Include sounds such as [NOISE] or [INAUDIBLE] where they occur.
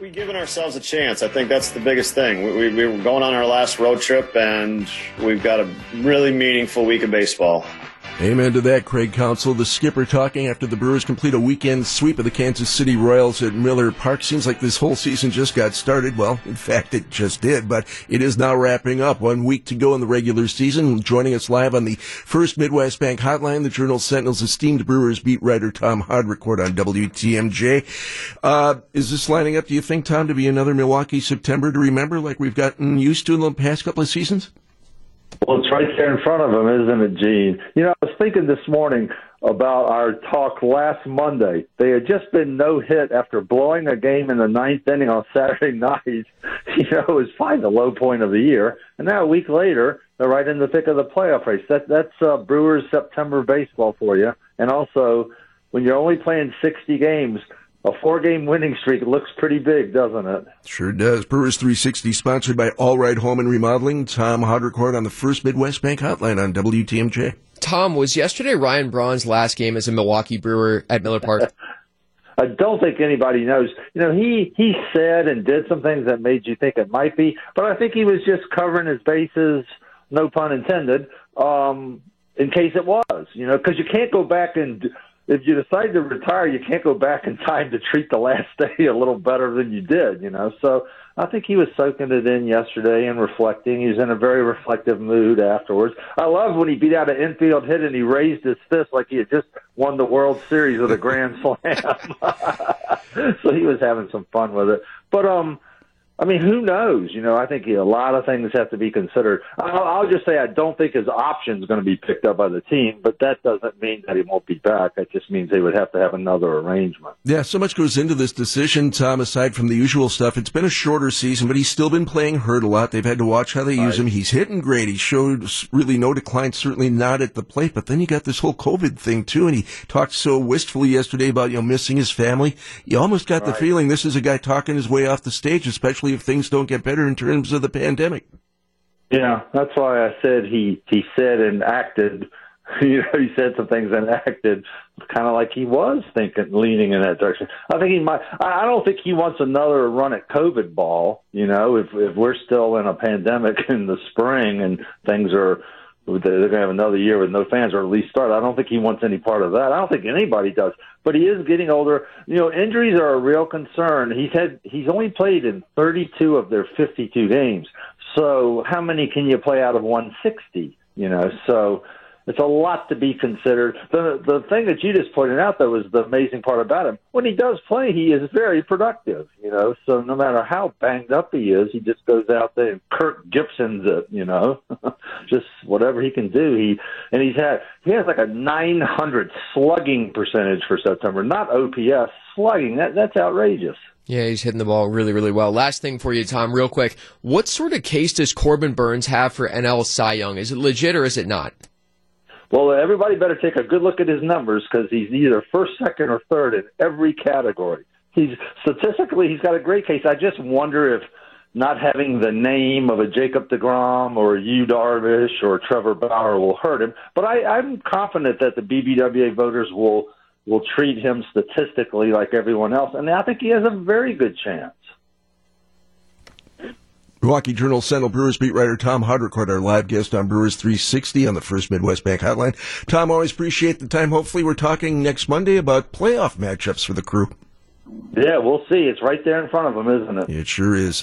We've given ourselves a chance. I think that's the biggest thing. We, we, we were going on our last road trip, and we've got a really meaningful week of baseball. Amen to that, Craig Counsell, the skipper talking after the Brewers complete a weekend sweep of the Kansas City Royals at Miller Park. Seems like this whole season just got started. Well, in fact, it just did, but it is now wrapping up. One week to go in the regular season. Joining us live on the first Midwest Bank Hotline, the Journal Sentinel's esteemed Brewers beat writer Tom Haudricourt on WTMJ. Uh, is this lining up, do you think, Tom, to be another Milwaukee September to remember like we've gotten used to in the past couple of seasons? Right there in front of them, isn't it, Gene? You know, I was thinking this morning about our talk last Monday. They had just been no hit after blowing a game in the ninth inning on Saturday [LAUGHS] night. [LAUGHS] You know, it was fine the low point of the year, and now a week later, they're right in the thick of the playoff race. That that's uh, Brewers September baseball for you. And also, when you're only playing 60 games, a four game winning streak looks pretty big, doesn't it? Sure does. Brewers 360 sponsored by All Right Home and Remodeling. Tom Haudricourt on the first Midwest Bank Hotline on WTMJ. Tom, was yesterday Ryan Braun's last game as a Milwaukee Brewer at Miller Park? [LAUGHS] I don't think anybody knows. You know, he he said and did some things that made you think it might be, but I think he was just covering his bases, no pun intended, um, in case it was. You know, because you can't go back and if you decide to retire, you can't go back in time to treat the last [LAUGHS] day a little better than you did, you know. So I think he was soaking it in yesterday and reflecting. He was in a very reflective mood afterwards. I love when he beat out an infield hit and he raised his fist like he had just won the World Series with a grand [LAUGHS] slam. [LAUGHS] so he was having some fun with it. But um I mean, who knows? You know, I think a lot of things have to be considered. I'll, I'll just say I don't think his option is going to be picked up by the team, but that doesn't mean that he won't be back. It just means they would have to have another arrangement. Yeah, so much goes into this decision, Tom, aside from the usual stuff. It's been a shorter season, but he's still been playing hurt a lot. They've had to watch how they use him. He's hitting great. He showed really no decline, certainly not at the plate, but then you got this whole COVID thing, too, and he talked so wistfully yesterday about, you know, missing his family. You almost got right. the feeling this is a guy talking his way off the stage, especially especially if things don't get better in terms of the pandemic. Yeah, that's why I said he he said and acted. [LAUGHS] You know, he said some things and acted kind of like he was thinking, leaning in that direction. I think he might. I don't think he wants another run at COVID ball. You know, if if we're still in a pandemic [LAUGHS] in the spring and things are they're going to have another year with no fans or at least start. I don't think he wants any part of that. I don't think anybody does. But he is getting older. You know, injuries are a real concern. He's had he's only played in 32 of their 52 games. So how many can you play out of 160? You know, so it's a lot to be considered. The the thing that you just pointed out though is the amazing part about him. When he does play, he is very productive. You know, so no matter how banged up he is, he just goes out there and Kirk Gibson's it. You know, [LAUGHS] just whatever he can do. He and he's had he has like a 900 slugging percentage for September, not OPS slugging. That that's outrageous. Yeah, he's hitting the ball really, really well. Last thing for you, Tom, real quick. What sort of case does Corbin Burnes have for NL Cy Young? Is it legit or is it not? Well, everybody better take a good look at his numbers because he's either first, second, or third in every category. He's statistically he's got a great case. I just wonder if not having the name of a Jacob DeGrom or Yu Darvish or Trevor Bauer will hurt him. But I, I'm confident that the BBWA voters will will treat him statistically like everyone else, and I think he has a very good chance. Milwaukee Journal Sentinel Brewers beat writer Tom Haudricourt, our live guest on Brewers 360 on the First Midwest Bank Hotline. Tom, always appreciate the time. Hopefully, we're talking next Monday about playoff matchups for the crew. Yeah, we'll see. It's right there in front of them, isn't it? It sure is.